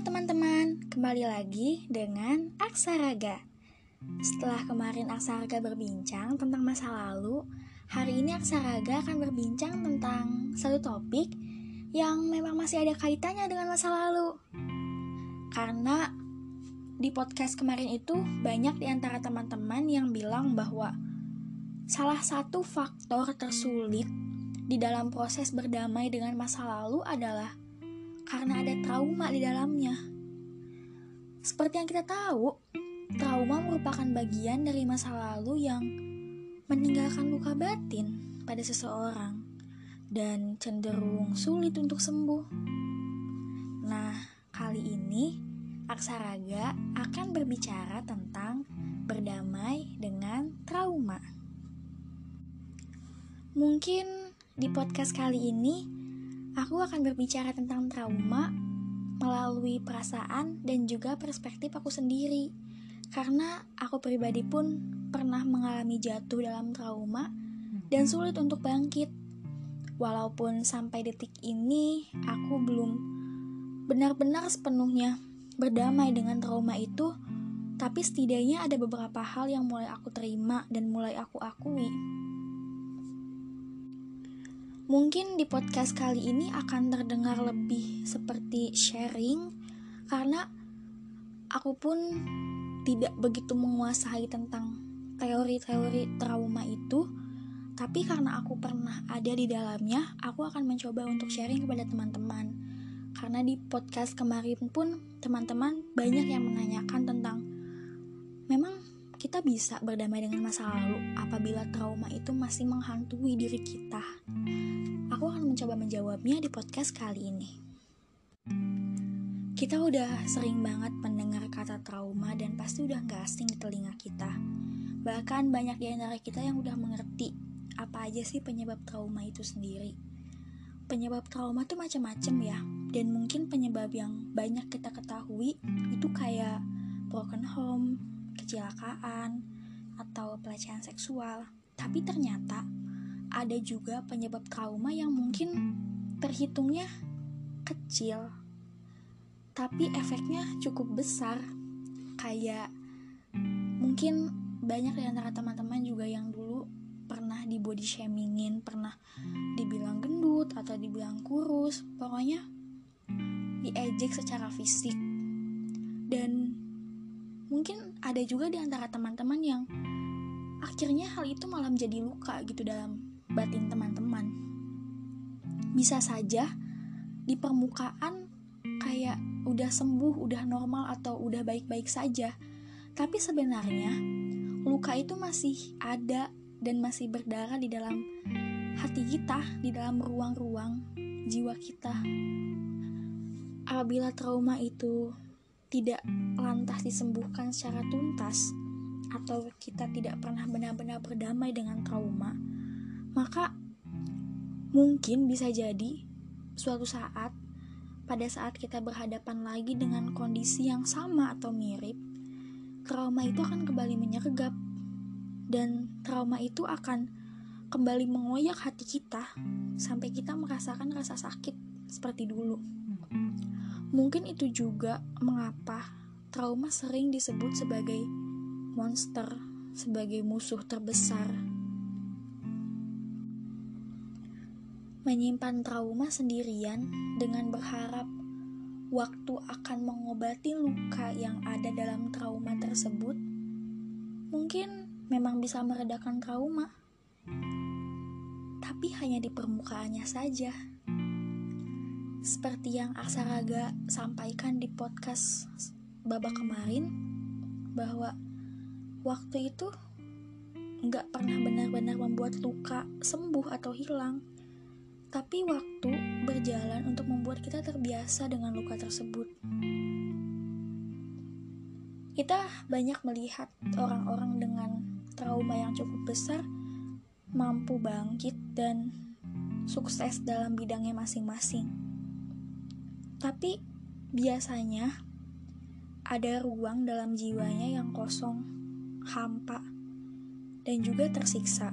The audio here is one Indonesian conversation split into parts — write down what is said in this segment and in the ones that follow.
teman-teman, kembali lagi dengan Aksaraga. Setelah kemarin Aksaraga berbincang tentang masa lalu, hari ini Aksaraga akan berbincang tentang satu topik yang memang masih ada kaitannya dengan masa lalu. Karena di podcast kemarin itu banyak di antara teman-teman yang bilang bahwa salah satu faktor tersulit di dalam proses berdamai dengan masa lalu adalah karena ada trauma di dalamnya. Seperti yang kita tahu, trauma merupakan bagian dari masa lalu yang meninggalkan luka batin pada seseorang dan cenderung sulit untuk sembuh. Nah, kali ini Aksaraga akan berbicara tentang berdamai dengan trauma. Mungkin di podcast kali ini Aku akan berbicara tentang trauma melalui perasaan dan juga perspektif aku sendiri. Karena aku pribadi pun pernah mengalami jatuh dalam trauma dan sulit untuk bangkit. Walaupun sampai detik ini aku belum benar-benar sepenuhnya berdamai dengan trauma itu, tapi setidaknya ada beberapa hal yang mulai aku terima dan mulai aku akui. Mungkin di podcast kali ini akan terdengar lebih seperti sharing karena aku pun tidak begitu menguasai tentang teori-teori trauma itu. Tapi karena aku pernah ada di dalamnya aku akan mencoba untuk sharing kepada teman-teman. Karena di podcast kemarin pun teman-teman banyak yang menanyakan tentang memang kita bisa berdamai dengan masa lalu apabila trauma itu masih menghantui diri kita Aku akan mencoba menjawabnya di podcast kali ini. Kita udah sering banget mendengar kata trauma dan pasti udah gak asing di telinga kita. Bahkan banyak di antara kita yang udah mengerti apa aja sih penyebab trauma itu sendiri. Penyebab trauma tuh macam-macam ya, dan mungkin penyebab yang banyak kita ketahui itu kayak broken home, kecelakaan, atau pelecehan seksual. Tapi ternyata ada juga penyebab trauma yang mungkin terhitungnya kecil, tapi efeknya cukup besar. Kayak mungkin banyak di antara teman-teman juga yang dulu pernah di body shamingin, pernah dibilang gendut atau dibilang kurus, pokoknya diejek secara fisik. Dan mungkin ada juga di antara teman-teman yang akhirnya hal itu malah menjadi luka gitu dalam batin teman-teman. Bisa saja di permukaan kayak udah sembuh, udah normal atau udah baik-baik saja. Tapi sebenarnya luka itu masih ada dan masih berdarah di dalam hati kita, di dalam ruang-ruang jiwa kita. Apabila trauma itu tidak lantas disembuhkan secara tuntas, atau kita tidak pernah benar-benar berdamai dengan trauma, maka mungkin bisa jadi suatu saat pada saat kita berhadapan lagi dengan kondisi yang sama atau mirip, trauma itu akan kembali menyergap dan trauma itu akan kembali mengoyak hati kita sampai kita merasakan rasa sakit seperti dulu. Mungkin itu juga mengapa trauma sering disebut sebagai monster, sebagai musuh terbesar menyimpan trauma sendirian dengan berharap waktu akan mengobati luka yang ada dalam trauma tersebut, mungkin memang bisa meredakan trauma, tapi hanya di permukaannya saja. Seperti yang Aksaraga sampaikan di podcast babak kemarin, bahwa waktu itu nggak pernah benar-benar membuat luka sembuh atau hilang tapi waktu berjalan untuk membuat kita terbiasa dengan luka tersebut. Kita banyak melihat orang-orang dengan trauma yang cukup besar mampu bangkit dan sukses dalam bidangnya masing-masing. Tapi biasanya ada ruang dalam jiwanya yang kosong, hampa, dan juga tersiksa.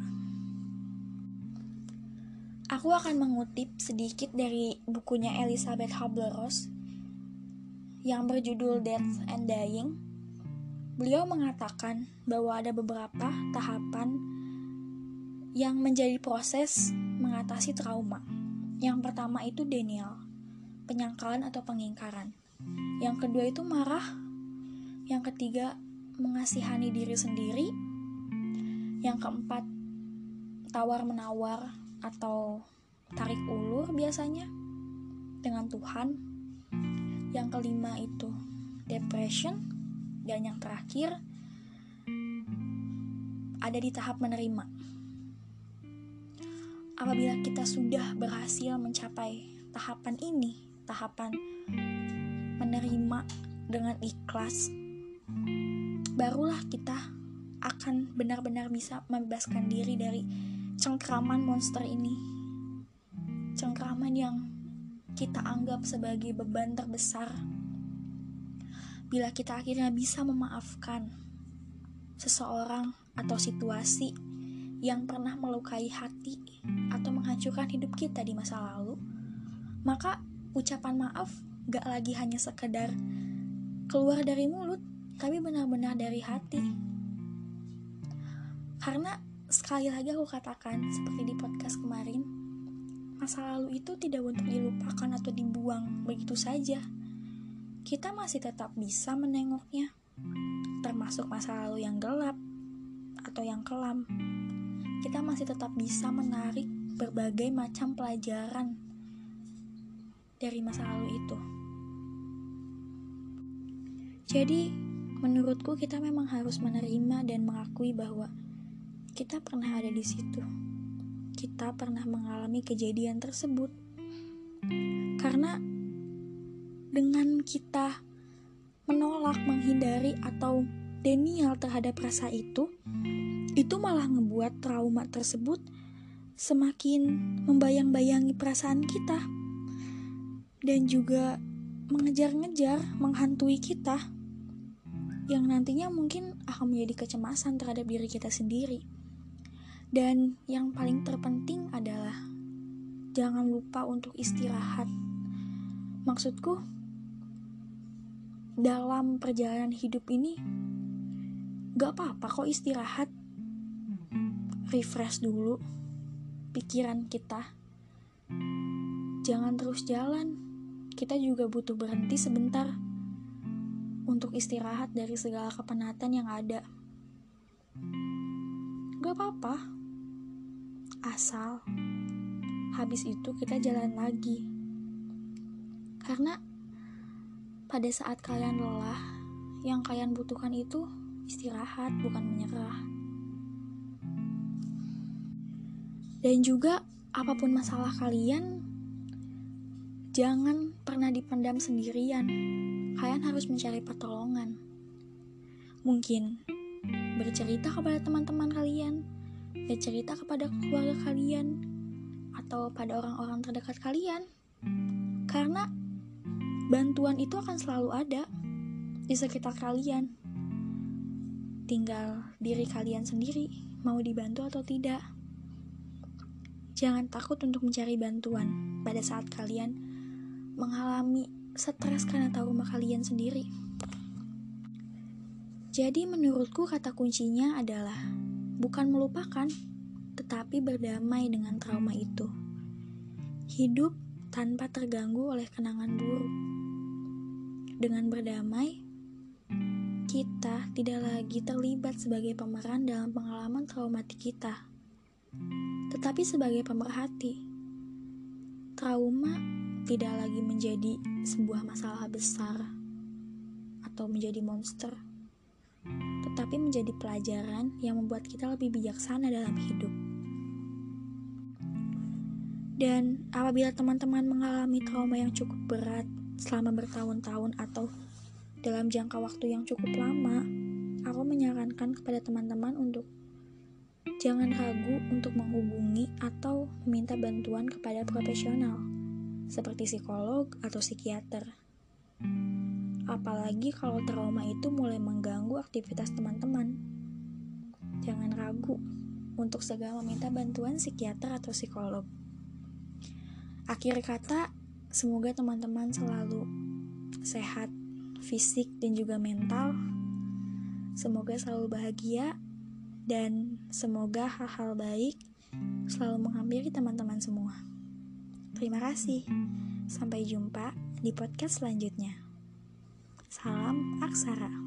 Aku akan mengutip sedikit dari bukunya Elizabeth Kubler-Ross yang berjudul Death and Dying, beliau mengatakan bahwa ada beberapa tahapan yang menjadi proses mengatasi trauma. Yang pertama itu denial, penyangkalan atau pengingkaran. Yang kedua itu marah. Yang ketiga mengasihani diri sendiri. Yang keempat tawar-menawar atau tarik ulur biasanya dengan Tuhan. Yang kelima itu depression dan yang terakhir ada di tahap menerima. Apabila kita sudah berhasil mencapai tahapan ini, tahapan menerima dengan ikhlas, barulah kita akan benar-benar bisa membebaskan diri dari cengkraman monster ini. Cengkraman yang kita anggap sebagai beban terbesar. Bila kita akhirnya bisa memaafkan seseorang atau situasi yang pernah melukai hati atau menghancurkan hidup kita di masa lalu, maka ucapan maaf gak lagi hanya sekedar keluar dari mulut, tapi benar-benar dari hati. Karena sekali lagi aku katakan, seperti di podcast kemarin, masa lalu itu tidak untuk dilupakan atau dibuang begitu saja. Kita masih tetap bisa menengoknya, termasuk masa lalu yang gelap atau yang kelam kita masih tetap bisa menarik berbagai macam pelajaran dari masa lalu itu. Jadi, menurutku kita memang harus menerima dan mengakui bahwa kita pernah ada di situ. Kita pernah mengalami kejadian tersebut. Karena dengan kita menolak, menghindari atau denial terhadap rasa itu, itu malah ngebuat trauma tersebut semakin membayang-bayangi perasaan kita dan juga mengejar-ngejar, menghantui kita yang nantinya mungkin akan menjadi kecemasan terhadap diri kita sendiri. Dan yang paling terpenting adalah jangan lupa untuk istirahat. Maksudku, dalam perjalanan hidup ini, gak apa-apa kok istirahat refresh dulu pikiran kita. Jangan terus jalan. Kita juga butuh berhenti sebentar untuk istirahat dari segala kepenatan yang ada. Gak apa-apa. Asal habis itu kita jalan lagi. Karena pada saat kalian lelah, yang kalian butuhkan itu istirahat, bukan menyerah. Dan juga apa pun masalah kalian, jangan pernah dipendam sendirian. Kalian harus mencari pertolongan. Mungkin bercerita kepada teman-teman kalian, bercerita kepada keluarga kalian, atau pada orang-orang terdekat kalian. Karena bantuan itu akan selalu ada di sekitar kalian. Tinggal diri kalian sendiri mau dibantu atau tidak. Jangan takut untuk mencari bantuan pada saat kalian mengalami stres karena trauma kalian sendiri. Jadi menurutku kata kuncinya adalah bukan melupakan, tetapi berdamai dengan trauma itu. Hidup tanpa terganggu oleh kenangan buruk. Dengan berdamai, kita tidak lagi terlibat sebagai pemeran dalam pengalaman traumatik kita tetapi sebagai pemerhati. Trauma tidak lagi menjadi sebuah masalah besar atau menjadi monster, tetapi menjadi pelajaran yang membuat kita lebih bijaksana dalam hidup. Dan apabila teman-teman mengalami trauma yang cukup berat selama bertahun-tahun atau dalam jangka waktu yang cukup lama, aku menyarankan kepada teman-teman untuk Jangan ragu untuk menghubungi atau meminta bantuan kepada profesional, seperti psikolog atau psikiater. Apalagi kalau trauma itu mulai mengganggu aktivitas teman-teman. Jangan ragu untuk segera meminta bantuan psikiater atau psikolog. Akhir kata, semoga teman-teman selalu sehat fisik dan juga mental. Semoga selalu bahagia dan semoga hal-hal baik selalu menghampiri teman-teman semua. Terima kasih. Sampai jumpa di podcast selanjutnya. Salam Aksara.